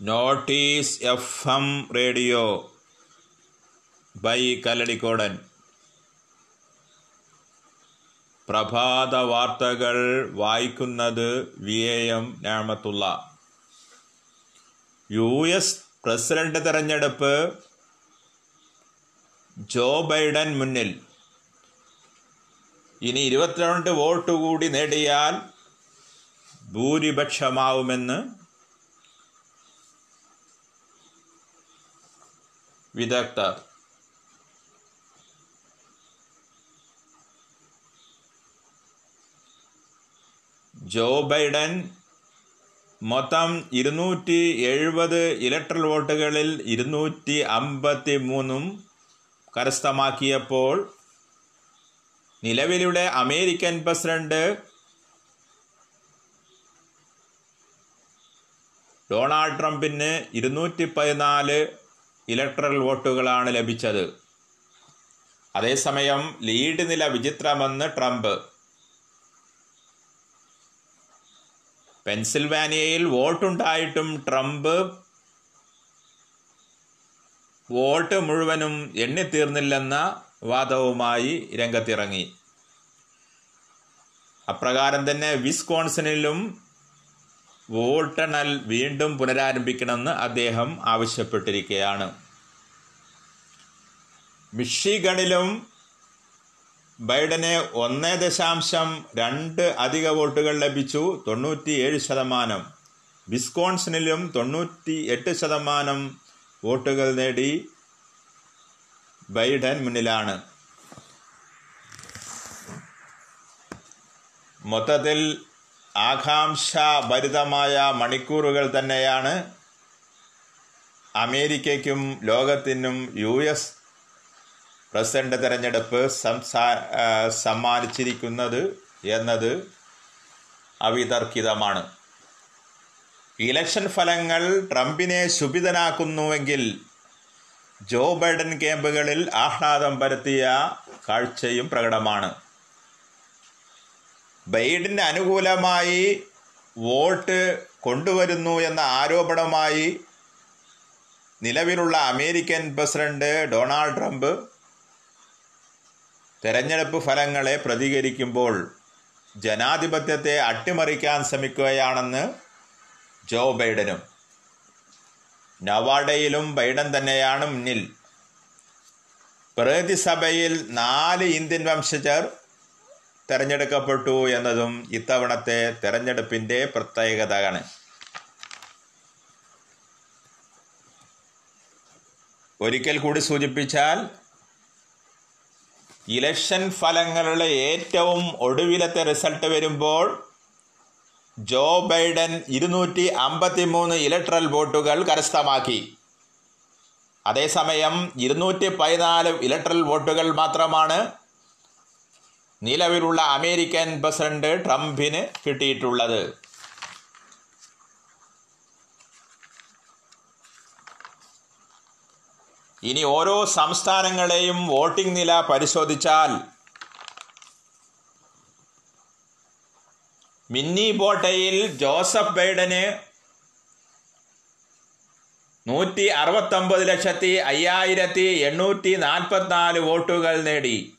Notice F M radio by Kalladikodan. പ്രഭാത വാർത്തകൾ വായിക്കുന്നത് V A Nemathulla U S president തെരഞ്ഞെടുപ്പ് ജോ ബൈഡൻ മുന്നിൽ. ഇനി ഇരുപത്തിരണ്ട് വോട്ട് കൂടി നേടിയാൽ ഭൂരിപക്ഷമാവുമെന്ന് വിദഗ്ധർ. ജോ ബൈഡൻ മൊത്തം ഇരുന്നൂറ്റി എഴുപത് ഇലക്ട്രൽ വോട്ടുകളിൽ ഇരുന്നൂറ്റി അമ്പത്തി മൂന്നും കരസ്ഥമാക്കിയപ്പോൾ നിലവിലുള്ള അമേരിക്കൻ പ്രസിഡന്റ് ഡൊണാൾഡ് ട്രംപിന് ഇരുന്നൂറ്റി പതിനാല് ഇലക്ട്രൽ വോട്ടുകളാണ് ലഭിച്ചത്. അതേസമയം ലീഡ് നില വിചിത്രമെന്ന് ട്രംപ്. പെൻസിൽവാനിയയിൽ വോട്ടുണ്ടായിട്ടും ട്രംപ് വോട്ട് മുഴുവനും എണ്ണിത്തീർന്നില്ലെന്ന വാദവുമായി രംഗത്തിറങ്ങി. അപ്രകാരം തന്നെ വിസ്കോൺസണിലും വോട്ടെണ്ണൽ വീണ്ടും പുനരാരംഭിക്കണമെന്ന് അദ്ദേഹം ആവശ്യപ്പെട്ടിരിക്കുകയാണ്. മിഷിഗണിലും ബൈഡനെ ഒന്ന് ദശാംശം രണ്ട് അധിക വോട്ടുകൾ ലഭിച്ചു തൊണ്ണൂറ്റിയേഴ് ശതമാനം. വിസ്കോൺസിനിലും തൊണ്ണൂറ്റി എട്ട് ശതമാനം വോട്ടുകൾ നേടി ബൈഡൻ മുന്നിലാണ്. മൊത്തത്തിൽ ആകാംക്ഷഭരിതമായ മണിക്കൂറുകൾ തന്നെയാണ് അമേരിക്കയ്ക്കും ലോകത്തിനും യു എസ് പ്രസിഡന്റ് തെരഞ്ഞെടുപ്പ് സംസാ സമ്മാനിച്ചിരിക്കുന്നത് എന്നത് അവിതർക്കിതമാണ്. ഇലക്ഷൻ ഫലങ്ങൾ ട്രംപിനെ ശുഭിതനാക്കുന്നുവെങ്കിൽ ജോ ബൈഡൻ ക്യാമ്പുകളിൽ ആഹ്ലാദം പരത്തിയ കാഴ്ചയും പ്രകടമാണ്. ബൈഡന് അനുകൂലമായി വോട്ട് കൊണ്ടുവരുന്നു എന്ന ആരോപണമായി നിലവിലുള്ള അമേരിക്കൻ പ്രസിഡന്റ് ഡൊണാൾഡ് ട്രംപ് തെരഞ്ഞെടുപ്പ് ഫലങ്ങളെ പ്രതികരിക്കുമ്പോൾ ജനാധിപത്യത്തെ അട്ടിമറിക്കാൻ ശ്രമിക്കുകയാണെന്ന് ജോ ബൈഡനും. നവാഡയിലും ബൈഡൻ തന്നെയാണ് മുന്നിൽ. പ്രതിസഭയിൽ നാല് ഇന്ത്യൻ വംശജർ തെരഞ്ഞെടുക്കപ്പെട്ടു എന്നതും ഇത്തവണത്തെ തെരഞ്ഞെടുപ്പിന്റെ പ്രത്യേകതയാണ് ഒരിക്കൽ കൂടി സൂചിപ്പിച്ചാൽ ഇലക്ഷൻ ഫലങ്ങളുടെ ഏറ്റവും ഒടുവിലത്തെ റിസൾട്ട് വരുമ്പോൾ ജോ ബൈഡൻ ഇരുന്നൂറ്റി അമ്പത്തി മൂന്ന് ഇലക്ട്രൽ വോട്ടുകൾ കരസ്ഥമാക്കി. അതേസമയം ഇരുന്നൂറ്റി പതിനാല് ഇലക്ട്രൽ വോട്ടുകൾ മാത്രമാണ് നിലവിലുള്ള അമേരിക്കൻ പ്രസിഡന്റ് ട്രംപിന് കിട്ടിയിട്ടുള്ളത്. ഇനി ഓരോ സംസ്ഥാനങ്ങളെയും വോട്ടിംഗ് നില പരിശോധിച്ചാൽ മിന്നി ബോട്ടയിൽ ജോസഫ് ബൈഡന് നൂറ്റി അറുപത്തൊമ്പത് ലക്ഷത്തി അയ്യായിരത്തി എണ്ണൂറ്റി നാൽപ്പത്തിനാല് വോട്ടുകൾ നേടി.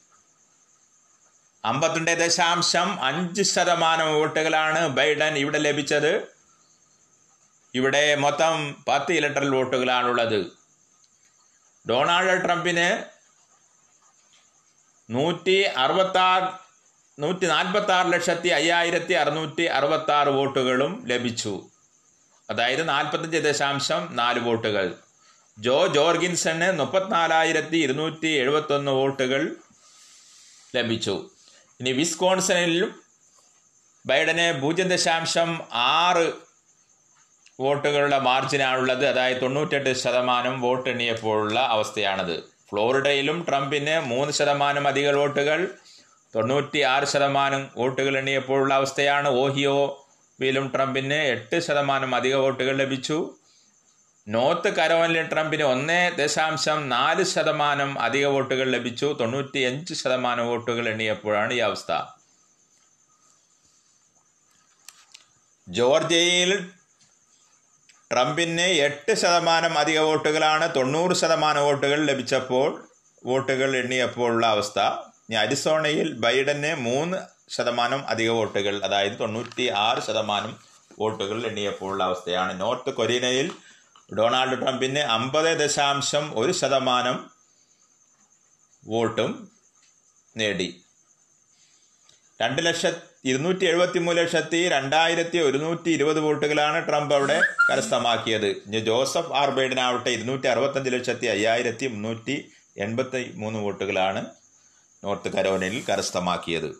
അമ്പത്തിരണ്ട് ദശാംശം അഞ്ച് ശതമാനം വോട്ടുകളാണ് ബൈഡൻ ഇവിടെ ലഭിച്ചത്. ഇവിടെ മൊത്തം പത്ത് ഇലക്ട്രൽ വോട്ടുകളാണുള്ളത്. ഡൊണാൾഡ് ട്രംപിന് നൂറ്റി അറുപത്താറ് നൂറ്റി നാൽപ്പത്തി ആറ് ലക്ഷത്തി അയ്യായിരത്തി അറുന്നൂറ്റി അറുപത്തി ആറ് വോട്ടുകളും ലഭിച്ചു. അതായത് നാൽപ്പത്തഞ്ച് ദശാംശം നാല് വോട്ടുകൾ. ജോ ജോർഗിൻസണ് മുപ്പത്തിനാലായിരത്തി ഇരുന്നൂറ്റി എഴുപത്തൊന്ന് വോട്ടുകൾ ലഭിച്ചു. ഇനി വിസ്കോൺസനിലും ബൈഡന് പൂജ്യം ദശാംശം ആറ് വോട്ടുകളുടെ മാർജിനാണുള്ളത്. അതായത് തൊണ്ണൂറ്റെട്ട് ശതമാനം വോട്ട് എണ്ണിയപ്പോഴുള്ള അവസ്ഥയാണത്. ഫ്ലോറിഡയിലും ട്രംപിന് മൂന്ന് ശതമാനം അധിക വോട്ടുകൾ തൊണ്ണൂറ്റി ആറ് ശതമാനം വോട്ടുകൾ എണ്ണിയപ്പോഴുള്ള അവസ്ഥയാണ്. ഓഹിയോയിലും ട്രംപിന് എട്ട് ശതമാനം അധിക വോട്ടുകൾ ലഭിച്ചു. നോർത്ത് കരോലിലെ ട്രംപിന് ഒന്നേ ദശാംശം നാല് ശതമാനം അധിക വോട്ടുകൾ ലഭിച്ചു. തൊണ്ണൂറ്റി അഞ്ച് ശതമാനം വോട്ടുകൾ എണ്ണിയപ്പോഴാണ് ഈ അവസ്ഥ. ജോർജിയയിൽ ട്രംപിന് എട്ട് ശതമാനം അധിക വോട്ടുകളാണ് തൊണ്ണൂറ് ശതമാനം വോട്ടുകൾ ലഭിച്ചപ്പോൾ വോട്ടുകൾ എണ്ണിയപ്പോഴുള്ള അവസ്ഥ. ഇനി അരിസോണയിൽ ബൈഡന് മൂന്ന് ശതമാനം അധിക വോട്ടുകൾ അതായത് തൊണ്ണൂറ്റി ആറ് ശതമാനം വോട്ടുകൾ എണ്ണിയപ്പോഴുള്ള അവസ്ഥയാണ്. നോർത്ത് കൊറിയയിൽ ഡൊണാൾഡ് ട്രംപിന് അമ്പത് ദശാംശം ഒരു ശതമാനം വോട്ടും നേടി. രണ്ട് ലക്ഷ ഇരുന്നൂറ്റി എഴുപത്തി മൂന്ന് ലക്ഷത്തി രണ്ടായിരത്തി ഒരുന്നൂറ്റി ഇരുപത് വോട്ടുകളാണ് ട്രംപ് അവിടെ കരസ്ഥമാക്കിയത്. ജോസഫ് ആർ ബൈഡനാവട്ടെ ഇരുന്നൂറ്റി അറുപത്തഞ്ച് ലക്ഷത്തി അയ്യായിരത്തി മുന്നൂറ്റി എൺപത്തി മൂന്ന് വോട്ടുകളാണ് നോർത്ത് കരോനയിൽ കരസ്ഥമാക്കിയത്.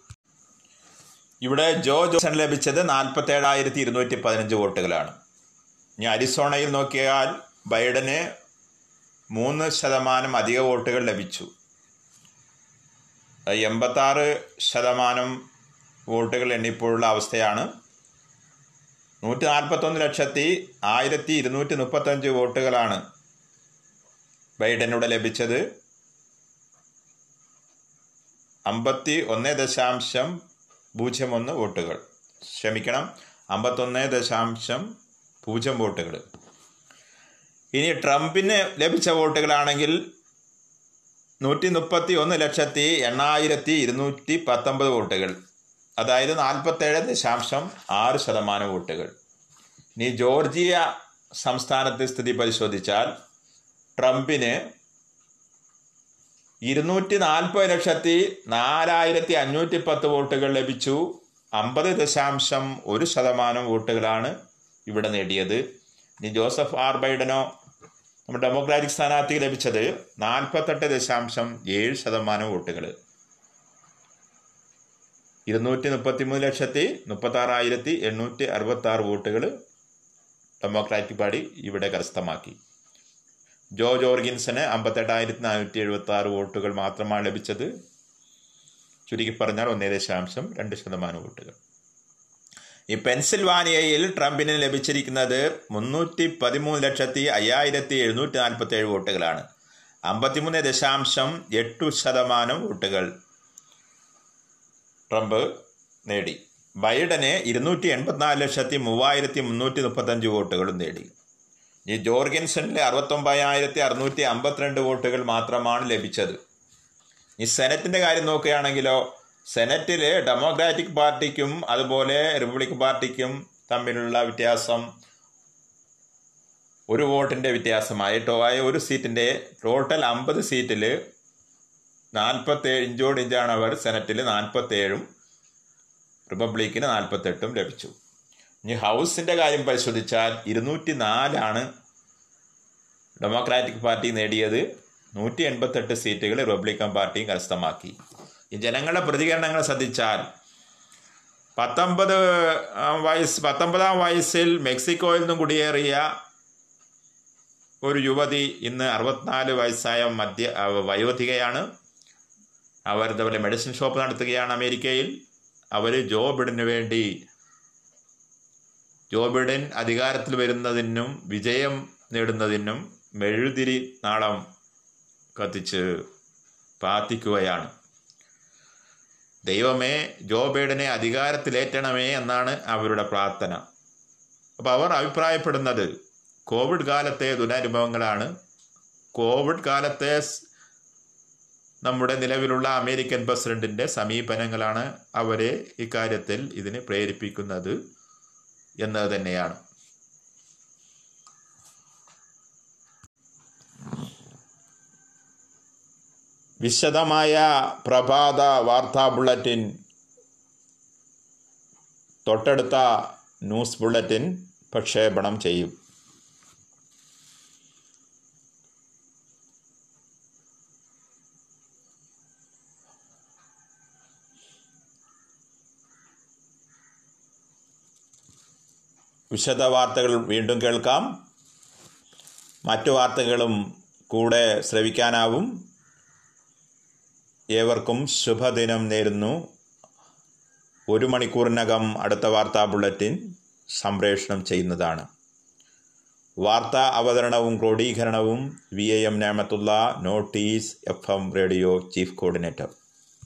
ഇവിടെ ജോ ജോസൺ ലഭിച്ചത് നാൽപ്പത്തേഴായിരത്തി ഇരുന്നൂറ്റി പതിനഞ്ച് വോട്ടുകളാണ്. ഇനി അരിസോണയിൽ നോക്കിയാൽ ബൈഡന് മൂന്ന് ശതമാനം അധിക വോട്ടുകൾ ലഭിച്ചു. എൺപത്താറ് ശതമാനം വോട്ടുകൾ എണ്ണിപ്പോഴുള്ള അവസ്ഥയാണ്. നൂറ്റി നാൽപ്പത്തൊന്ന് ലക്ഷത്തി ആയിരത്തി ഇരുന്നൂറ്റി മുപ്പത്തഞ്ച് വോട്ടുകളാണ് ബൈഡനോട് ലഭിച്ചത്. അമ്പത്തി ഒന്ന് ദശാംശം പൂജ്യം ഒന്ന് വോട്ടുകൾ. ക്ഷമിക്കണം. അമ്പത്തൊന്ന് ദശാംശം പൂജ്യം വോട്ടുകൾ. ഇനി ട്രംപിന് ലഭിച്ച വോട്ടുകളാണെങ്കിൽ നൂറ്റി മുപ്പത്തി ഒന്ന് ലക്ഷത്തി എണ്ണായിരത്തി ഇരുന്നൂറ്റി പത്തൊമ്പത് വോട്ടുകൾ. അതായത് നാൽപ്പത്തേഴ് ദശാംശം ആറ് ശതമാനം വോട്ടുകൾ. ഇനി ജോർജിയ സംസ്ഥാനത്തെ സ്ഥിതി പരിശോധിച്ചാൽ ട്രംപിന് ഇരുന്നൂറ്റി നാൽപ്പത് ലക്ഷത്തി നാലായിരത്തി അഞ്ഞൂറ്റി പത്ത് വോട്ടുകൾ ലഭിച്ചു. അമ്പത് ദശാംശം ഒരു ശതമാനം വോട്ടുകളാണ് ഇവിടെ നേടിയത്. ഇനി ജോസഫ് ആർ ബൈഡനോ നമ്മുടെ ഡെമോക്രാറ്റിക് സ്ഥാനാർത്ഥിക്ക് ലഭിച്ചത് നാൽപ്പത്തെട്ട് ദശാംശം ഏഴ് ശതമാനം വോട്ടുകൾ ഇരുന്നൂറ്റി മുപ്പത്തി മൂന്ന് ലക്ഷത്തി മുപ്പത്തി ആറായിരത്തി എണ്ണൂറ്റി അറുപത്തി ആറ് വോട്ടുകൾ ഡെമോക്രാറ്റിക് പാർട്ടി ഇവിടെ കരസ്ഥമാക്കി. ജോ ജോർഗിൻസന് അമ്പത്തെട്ടായിരത്തി നാനൂറ്റി എഴുപത്തി ആറ് വോട്ടുകൾ മാത്രമാണ് ലഭിച്ചത്. ചുരുക്കി പറഞ്ഞാൽ ഒന്നേ ദശാംശം രണ്ട് ശതമാനം വോട്ടുകൾ. ഈ പെൻസിൽവാനിയയിൽ ട്രംപിന് ലഭിച്ചിരിക്കുന്നത് മുന്നൂറ്റി പതിമൂന്ന് ലക്ഷത്തി അയ്യായിരത്തി എഴുന്നൂറ്റി നാൽപ്പത്തി ഏഴ് വോട്ടുകളാണ്. അമ്പത്തിമൂന്ന് ദശാംശം എട്ടു ശതമാനം വോട്ടുകൾ ട്രംപ് നേടി. ബൈഡന് ഇരുന്നൂറ്റി എൺപത്തിനാല് ലക്ഷത്തി മൂവായിരത്തി മുന്നൂറ്റി മുപ്പത്തഞ്ച് വോട്ടുകളും നേടി. ഈ ജോർഗൻസണിലെ അറുപത്തൊമ്പതിനായിരത്തി അറുന്നൂറ്റി അമ്പത്തിരണ്ട് വോട്ടുകൾ മാത്രമാണ് ലഭിച്ചത്. ഈ സെനറ്റിന്റെ കാര്യം നോക്കുകയാണെങ്കിലോ സെനറ്റിൽ ഡെമോക്രാറ്റിക് പാർട്ടിക്കും അതുപോലെ റിപ്പബ്ലിക് പാർട്ടിക്കും തമ്മിലുള്ള വ്യത്യാസം ഒരു വോട്ടിന്റെ വ്യത്യാസമായിട്ടോ ആയ ഒരു സീറ്റിന്റെ ടോട്ടൽ അമ്പത് സീറ്റിൽ നാൽപ്പത്തേഴ് ഇഞ്ചോട് ഇഞ്ചാണ് അവർ സെനറ്റിൽ നാൽപ്പത്തേഴും റിപ്പബ്ലിക്കിന് നാൽപ്പത്തെട്ടും ലഭിച്ചു. ഇനി ഹൗസിന്റെ കാര്യം പരിശോധിച്ചാൽ ഇരുന്നൂറ്റി നാലാണ് ഡെമോക്രാറ്റിക് പാർട്ടി നേടിയത്. നൂറ്റി എൺപത്തെട്ട് സീറ്റുകൾ റിപ്പബ്ലിക്കൻ പാർട്ടിയും കരസ്ഥമാക്കി. ഈ ജനങ്ങളുടെ പ്രതികരണങ്ങൾ ശ്രദ്ധിച്ചാൽ പത്തൊമ്പത് വയസ്സ് പത്തൊമ്പതാം വയസ്സിൽ മെക്സിക്കോയിൽ നിന്നും കുടിയേറിയ ഒരു യുവതി ഇന്ന് അറുപത്തിനാല് വയസ്സായ മധ്യ വയോധികയാണ്. അവർ ഇതുപോലെ മെഡിസിൻ ഷോപ്പ് നടത്തുകയാണ് അമേരിക്കയിൽ. അവർ ജോ ബിഡന് വേണ്ടി ജോ ബിഡൻ അധികാരത്തിൽ വരുന്നതിനും വിജയം നേടുന്നതിനും മെഴുതിരി നാളം കത്തിച്ച് പ്രാർത്ഥിക്കുകയാണ്. ദൈവമേ ജോ ബൈഡനെ അധികാരത്തിലേറ്റണമേ എന്നാണ് അവരുടെ പ്രാർത്ഥന. അപ്പോൾ അവർ അഭിപ്രായപ്പെടുന്നത് കോവിഡ് കാലത്തെ ദുരനുഭവങ്ങളാണ്. കോവിഡ് കാലത്തെ നമ്മുടെ നിലവിലുള്ള അമേരിക്കൻ പ്രസിഡന്റിന്റെ സമീപനങ്ങളാണ് അവരെ ഇക്കാര്യത്തിൽ ഇതിന് പ്രേരിപ്പിക്കുന്നത് എന്നത് തന്നെയാണ്. വിശദമായ പ്രഭാത വാർത്താ ബുള്ളറ്റിൻ. തൊട്ടടുത്ത ന്യൂസ് ബുള്ളറ്റിൻ പ്രക്ഷേപണം ചെയ്യും. വിശദ വാർത്തകൾ വീണ്ടും കേൾക്കാം. മറ്റു വാർത്തകളും കൂടെ ശ്രവിക്കാനാവും. ഏവർക്കും ശുഭദിനം നേരുന്നു. ഒരു മണിക്കൂറിനകം അടുത്ത വാർത്താ ബുള്ളറ്റിൻ സംപ്രേഷണം ചെയ്യുന്നതാണ്. വാർത്താ അവതരണവും ക്രോഡീകരണവും V A Nemathulla Notice F M radio chief coordinator.